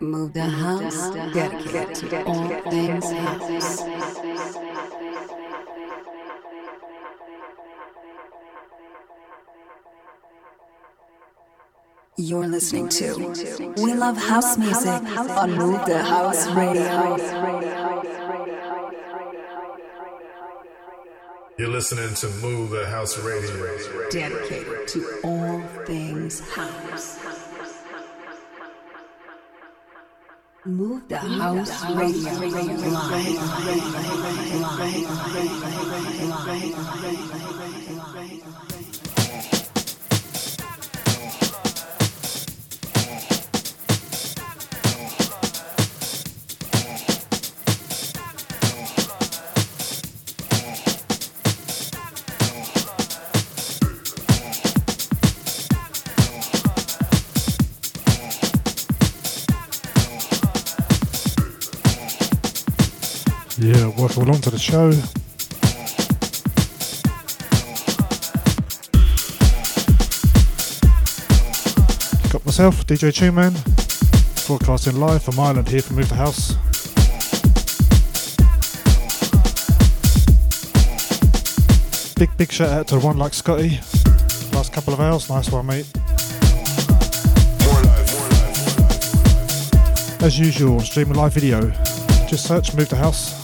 Move the house, dedicated to all things house. You're listening to We Love House Music on Move the House Radio. You're listening to Move the House Radio. Dedicated to all things house. Move the house radio live. Yeah, welcome along to the show. Got myself, DJ Tuneman, broadcasting live from Ireland here from Move the House. Big, big shout out to one like Scotty. Last couple of hours, nice one, mate. As usual, streaming live video, just search Move the House.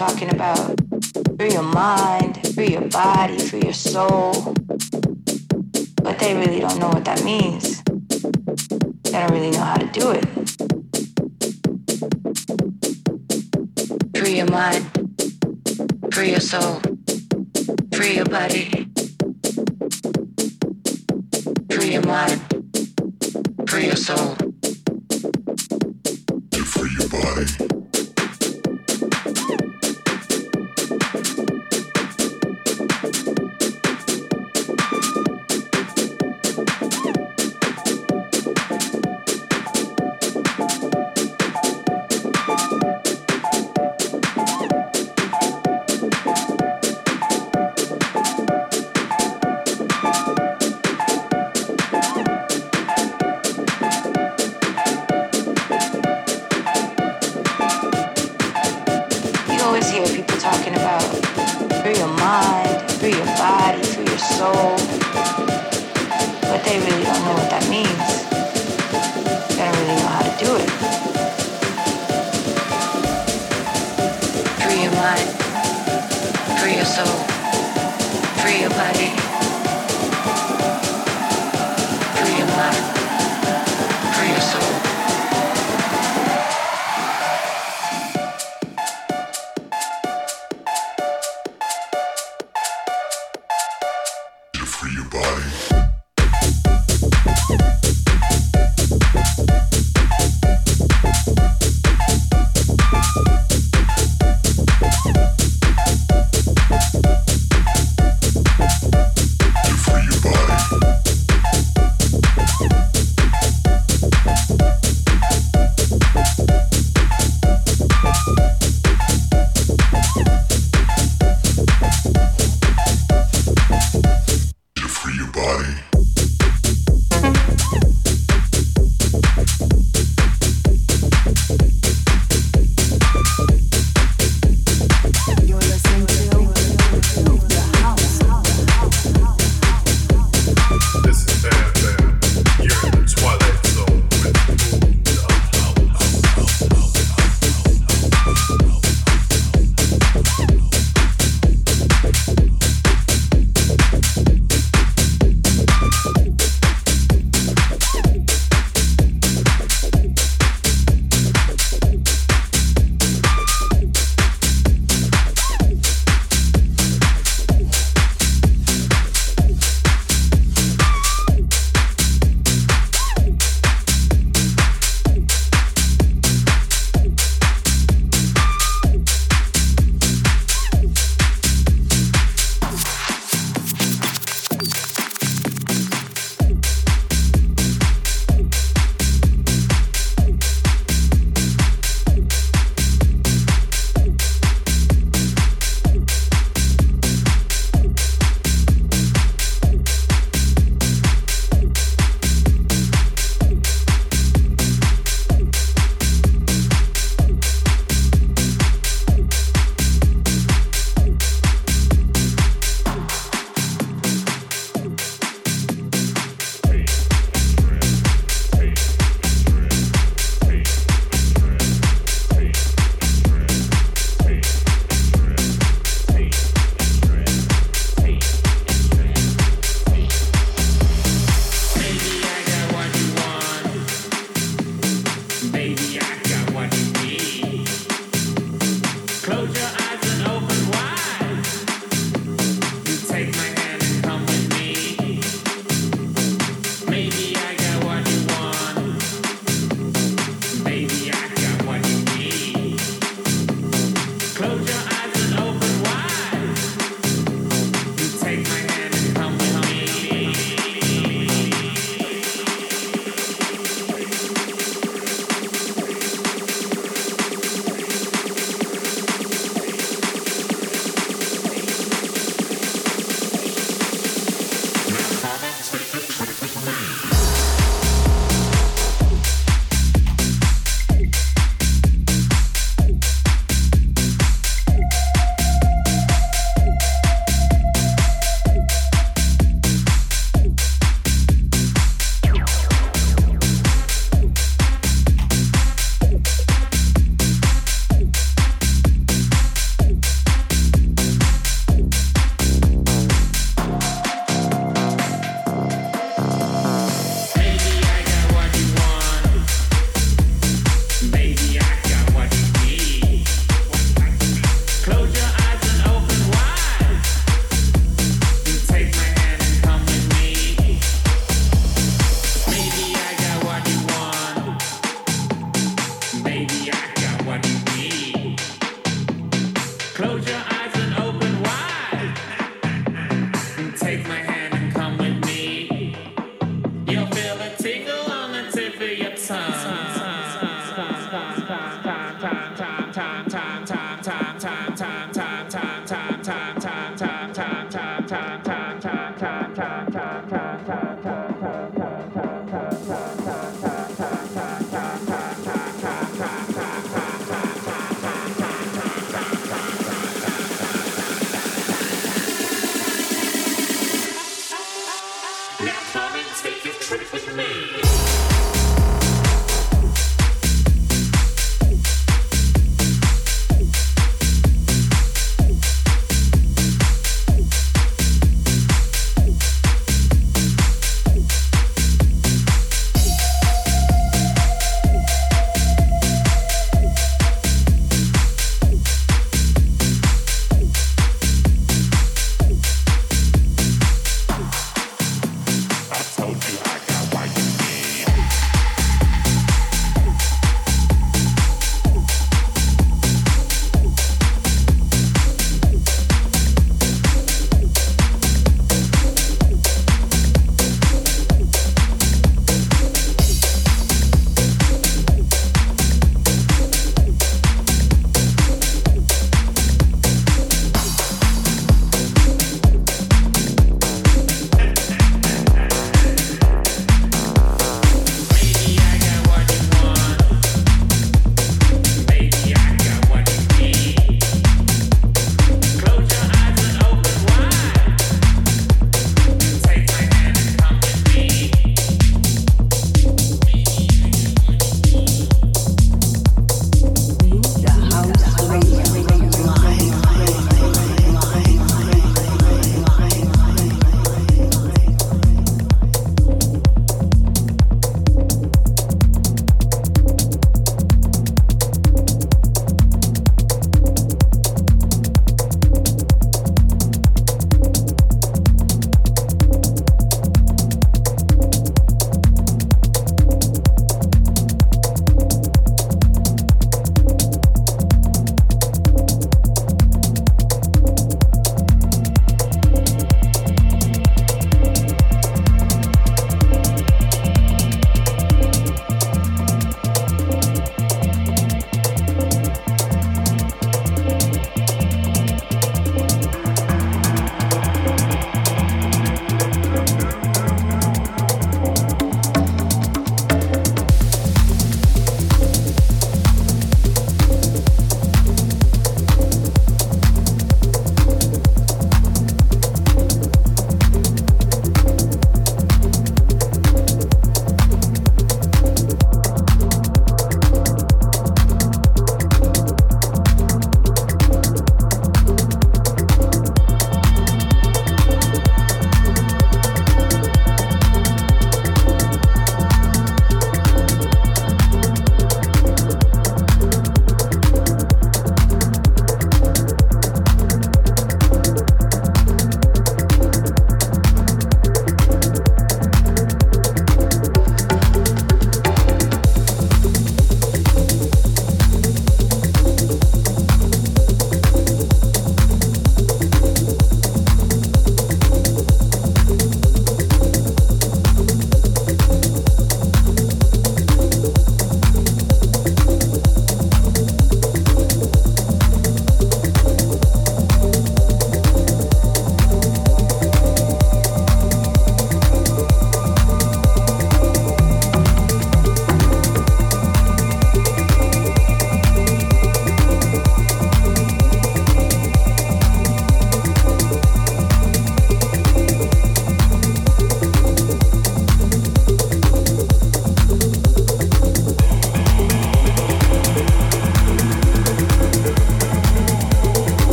talking about. Free your mind, free your body, free your soul.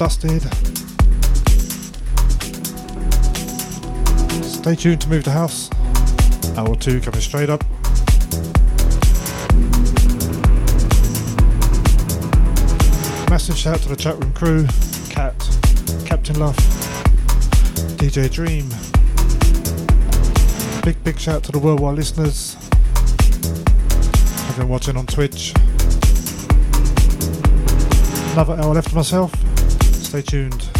Dusted. Stay tuned to Move the House. Hour two coming straight up. Massive shout out to the chat room crew, Cat, Captain Love, DJ Dream. Big, big shout out to the worldwide listeners. I've been watching on Twitch. Another hour left myself. Stay tuned.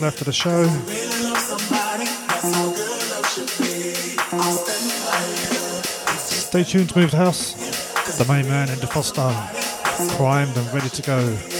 left of the show. Stay tuned to Move the House. The main man Andy Foster, primed and ready to go.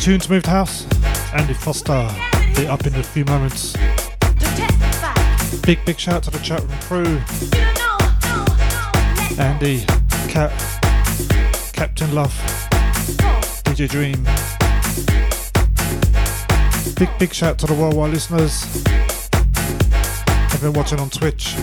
To Move the House. Andy Foster, be up in a few moments. Big, big shout to the chat room crew. Andy, Cat, Captain Love, DJ Dream. Big, big shout to the worldwide listeners. I've been watching on Twitch.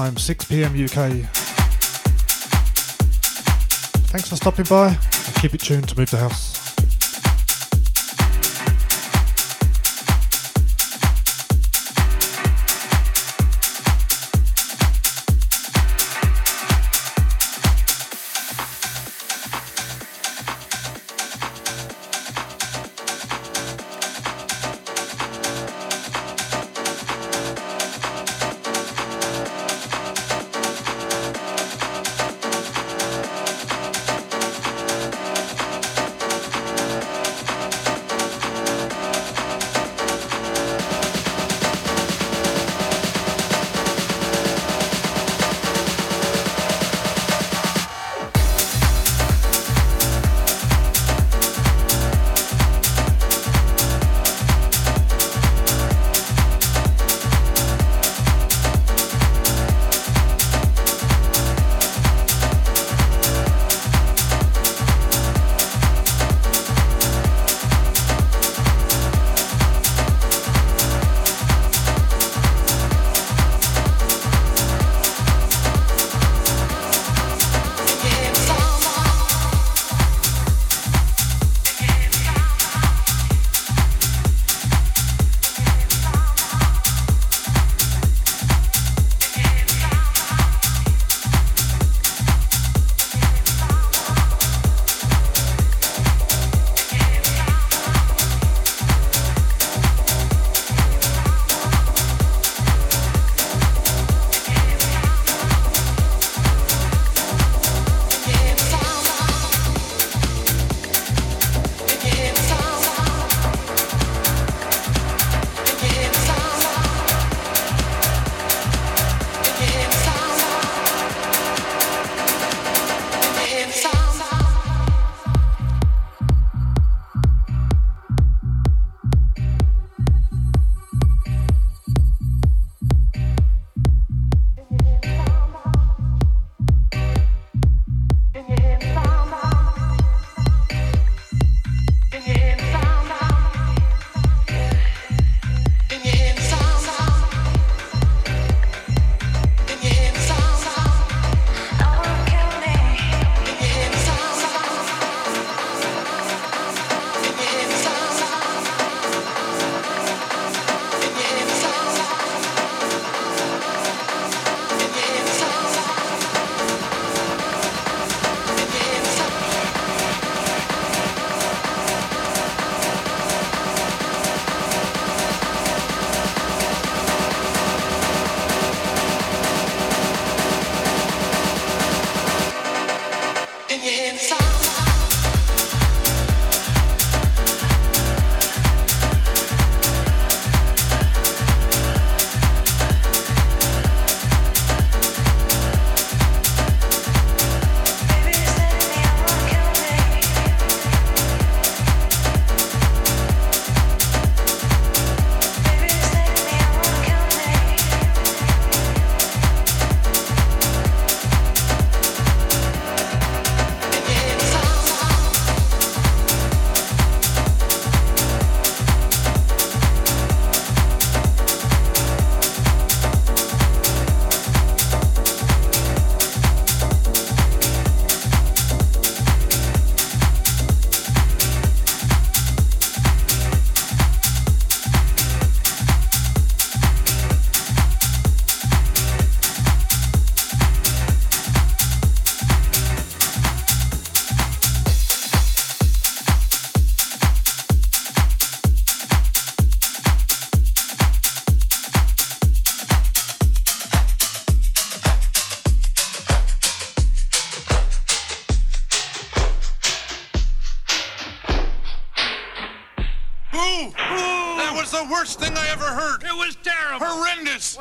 Time, 6 pm UK. Thanks for stopping by and keep it tuned to Move the House.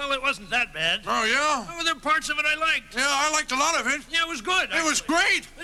Of it. Wasn't that bad. Oh, yeah, Oh, there were parts of it I liked. Yeah, I liked a lot of It Yeah, it was good. It bravo! More! More!